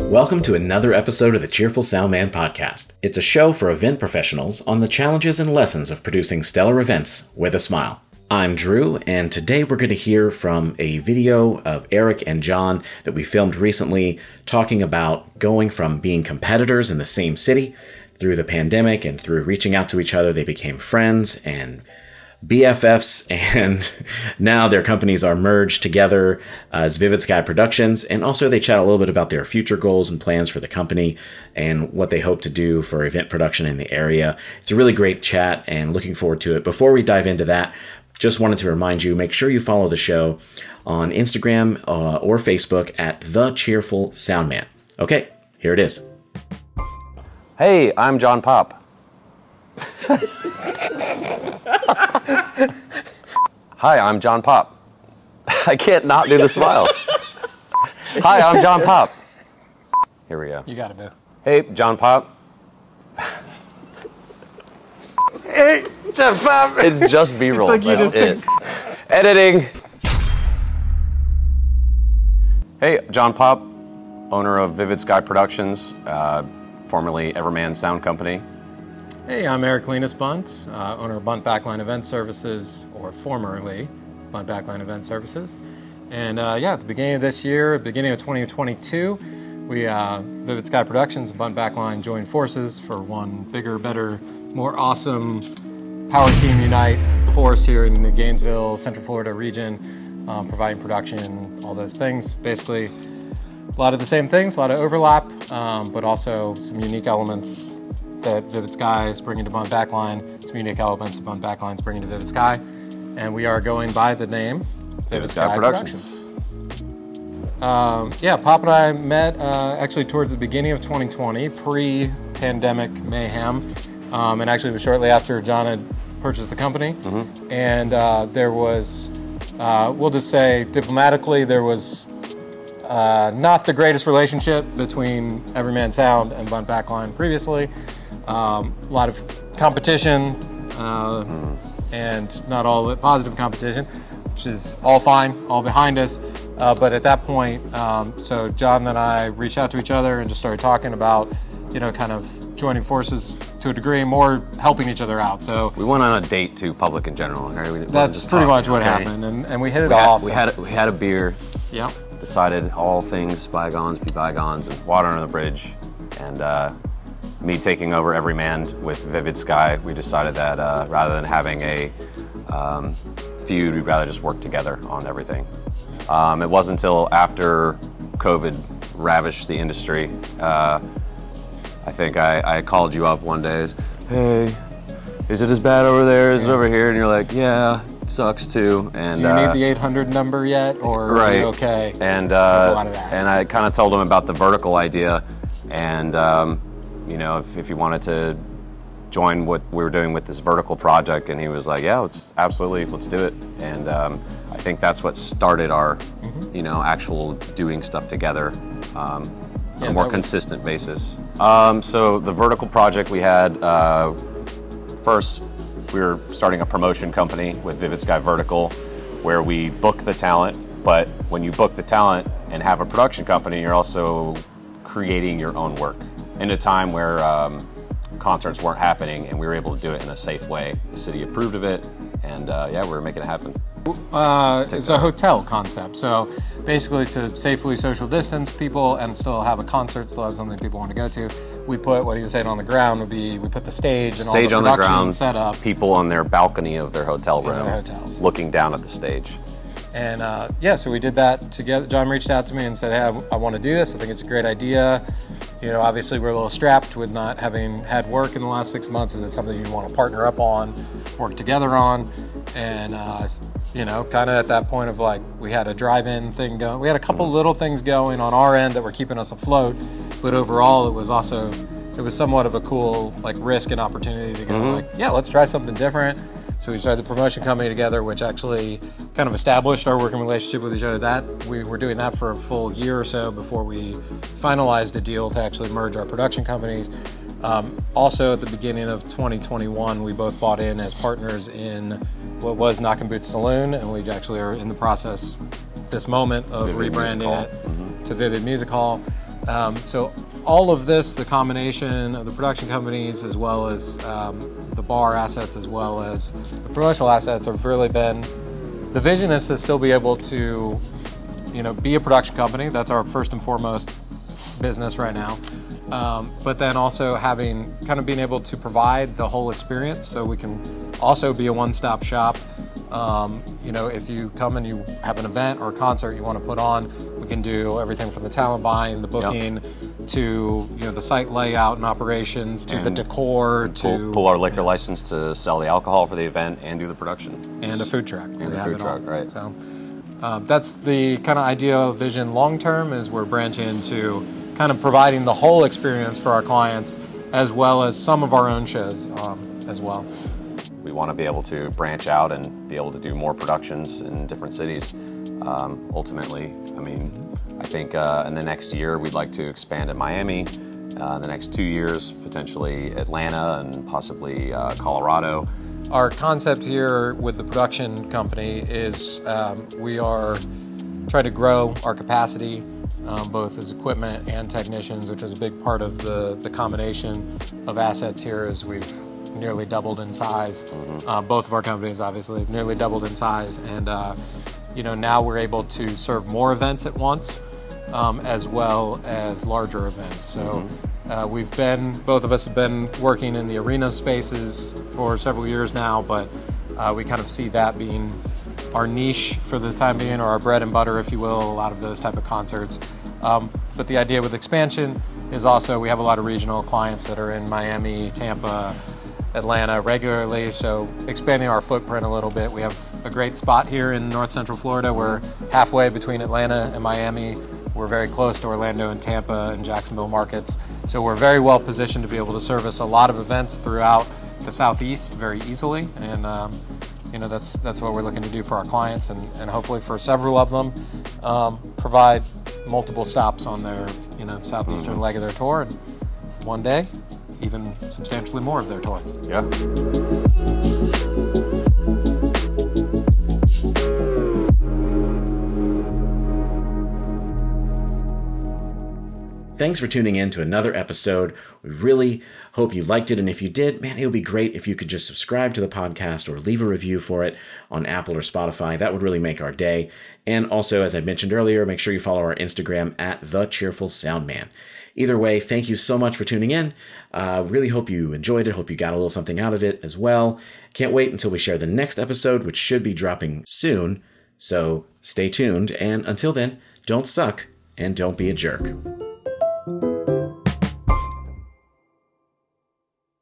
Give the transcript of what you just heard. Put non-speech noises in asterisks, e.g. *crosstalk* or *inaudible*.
Welcome to another episode of the Cheerful Soundman podcast. It's a show for event professionals on the challenges and lessons of producing stellar events with a smile. I'm Drew, and today we're going to hear from a video of Eric and John that we filmed recently talking about going from being competitors in the same city through the pandemic and through reaching out to each other, they became friends and BFFs, *laughs* and now their companies are merged together as Vivid Sky Productions. And also, they chat a little bit about their future goals and plans for the company and what they hope to do for event production in the area. It's a really great chat and looking forward to it. Before we dive into that, just wanted to remind you make sure you follow the show on Instagram uh, or Facebook at The Cheerful Soundman. Okay, here it is. Hey, I'm John Pop. *laughs* Hi, I'm John Pop. *laughs* I can't not do the smile. Hi, I'm John Pop. Here we go. You got it, boo. Hey, John Pop. Hey, John Pop. It's just B-roll. It's like you That's just it. Editing. Hey, John Pop, owner of Vivid Sky Productions, uh, formerly Everyman Sound Company. Hey, I'm Eric Linus Bunt, uh, owner of Bunt Backline Event Services, or formerly Bunt Backline Event Services. And uh, yeah, at the beginning of this year, beginning of 2022, we, uh, Vivid Sky Productions and Bunt Backline joined forces for one bigger, better, more awesome Power Team Unite force here in the Gainesville, Central Florida region, um, providing production, all those things. Basically, a lot of the same things, a lot of overlap, um, but also some unique elements that Vivid Sky is bringing to Bunt Backline, some unique elements that Bunt Backline is bringing to Vivid Sky. And we are going by the name Vivid, Sky Sky, Productions. Productions. Um, yeah, Pop and I met uh, actually towards the beginning of 2020, pre pandemic mayhem. Um, and actually, it was shortly after John had purchased the company. And uh, there was, uh, we'll just say diplomatically, there was uh, not the greatest relationship between Everyman Sound and Bunt Backline previously. Um, a lot of competition, uh, and not all positive competition, which is all fine, all behind us. Uh, but at that point, um, so John and I reached out to each other and just started talking about, you know, kind of joining forces to a degree, more helping each other out. So We went on a date to public in general. Right? We that's pretty talking, much what okay? happened, and, and we hit it We had, off. we had we had a beer. yeah. decided all things bygones be bygones and water under the bridge. And uh, me taking over Everyman with Vivid Sky, we decided that uh, rather than having a um, feud, we'd rather just work together on everything. Um, it wasn't until after COVID ravished the industry, uh, I think I, I called you up one day. Hey, is it as bad over there as it over here? And you're like, yeah, it sucks too. And Do you uh, need the 800 number yet, or are right. you okay? And uh, lot of that. and I kind of told him about the vertical idea, and um, you know, if, if he wanted to join what we were doing with this vertical project, and he was like, "Yeah, let's absolutely, let's do it." And um, I think that's what started our, Mm-hmm. you know, actual doing stuff together um, on a more was- consistent basis. Um, so the vertical project we had uh, first, we were starting a promotion company with Vivid Sky Vertical, where we book the talent. But when you book the talent and have a production company, you're also creating your own work in a time where um, concerts weren't happening, and we were able to do it in a safe way. The city approved of it, and uh, yeah, we were making it happen. Uh, it's a hotel concept. So basically, to safely social distance people and still have a concert, still have something people want to go to, we put what he was saying on the ground would be we put the stage and Stage all on the the production ground, set up. people on their balcony of their hotel their room, hotels. looking down at the stage. And uh, yeah, so we did that together. John reached out to me and said, "Hey, I, I want to do this. I think it's a great idea. You know, obviously we're a little strapped with not having had work in the last six months. Is it something you want to partner up on, work together on?" And uh, you know, kind of at that point of like, we had a drive-in thing going. We had a couple little things going on our end that were keeping us afloat, but overall, it was also it was somewhat of a cool like risk and opportunity to go like, yeah, let's try something different. So we started the promotion company together, which actually kind of established our working relationship with each other. That we were doing that for a full year or so before we finalized a deal to actually merge our production companies. Um, also, at the beginning of 2021, we both bought in as partners in what was Knock and Boot Saloon, and we actually are in the process this moment of Vivid rebranding it Hall. to Vivid Music Hall. Um, so all of this, the combination of the production companies as well as um, the bar assets as well as the promotional assets have really been. The vision is to still be able to, you know, be a production company. That's our first and foremost business right now. Um, but then also having kind of being able to provide the whole experience so we can also be a one stop shop. Um, you know, if you come and you have an event or a concert you want to put on, we can do everything from the talent buying, the booking, to you know the site layout and operations, to the And decor, to Pull, pull our liquor license to sell the alcohol for the event and do the production. and a food truck. And the food truck, right. So um, that's the kind of ideal vision long term is we're branching into kind of providing the whole experience for our clients as well as some of our own shows um, as well. We want to be able to branch out and be able to do more productions in different cities. Um, ultimately, I mean, I think uh, in the next year we'd like to expand in Miami. Uh, in the next two years, potentially Atlanta and possibly uh, Colorado. Our concept here with the production company is um, we are trying to grow our capacity, um, both as equipment and technicians, which is a big part of the, the combination of assets here. Is we've nearly doubled in size. Uh, both of our companies, obviously, have nearly doubled in size, and uh, you know now we're able to serve more events at once, um, as well as larger events. So. Uh, we've been, both of us have been working in the arena spaces for several years now, but uh, we kind of see that being our niche for the time being, or our bread and butter, if you will, a lot of those type of concerts. Um, but the idea with expansion is also we have a lot of regional clients that are in Miami, Tampa, Atlanta regularly, so expanding our footprint a little bit. We have a great spot here in North Central Florida. We're halfway between Atlanta and Miami. We're very close to Orlando and Tampa and Jacksonville markets. So we're very well positioned to be able to service a lot of events throughout the Southeast very easily. And um, you know that's that's what we're looking to do for our clients, and, and hopefully for several of them, um, provide multiple stops on their you know southeastern leg of their tour, and one day, even substantially more of their tour. Yeah. Thanks for tuning in to another episode. We really hope you liked it. And if you did, man, it would be great if you could just subscribe to the podcast or leave a review for it on Apple or Spotify. That would really make our day. And also, as I mentioned earlier, make sure you follow our Instagram at The Cheerful Sound Man. Either way, thank you so much for tuning in. Uh, really hope you enjoyed it. Hope you got a little something out of it as well. Can't wait until we share the next episode, which should be dropping soon. So stay tuned. And until then, don't suck and don't be a jerk.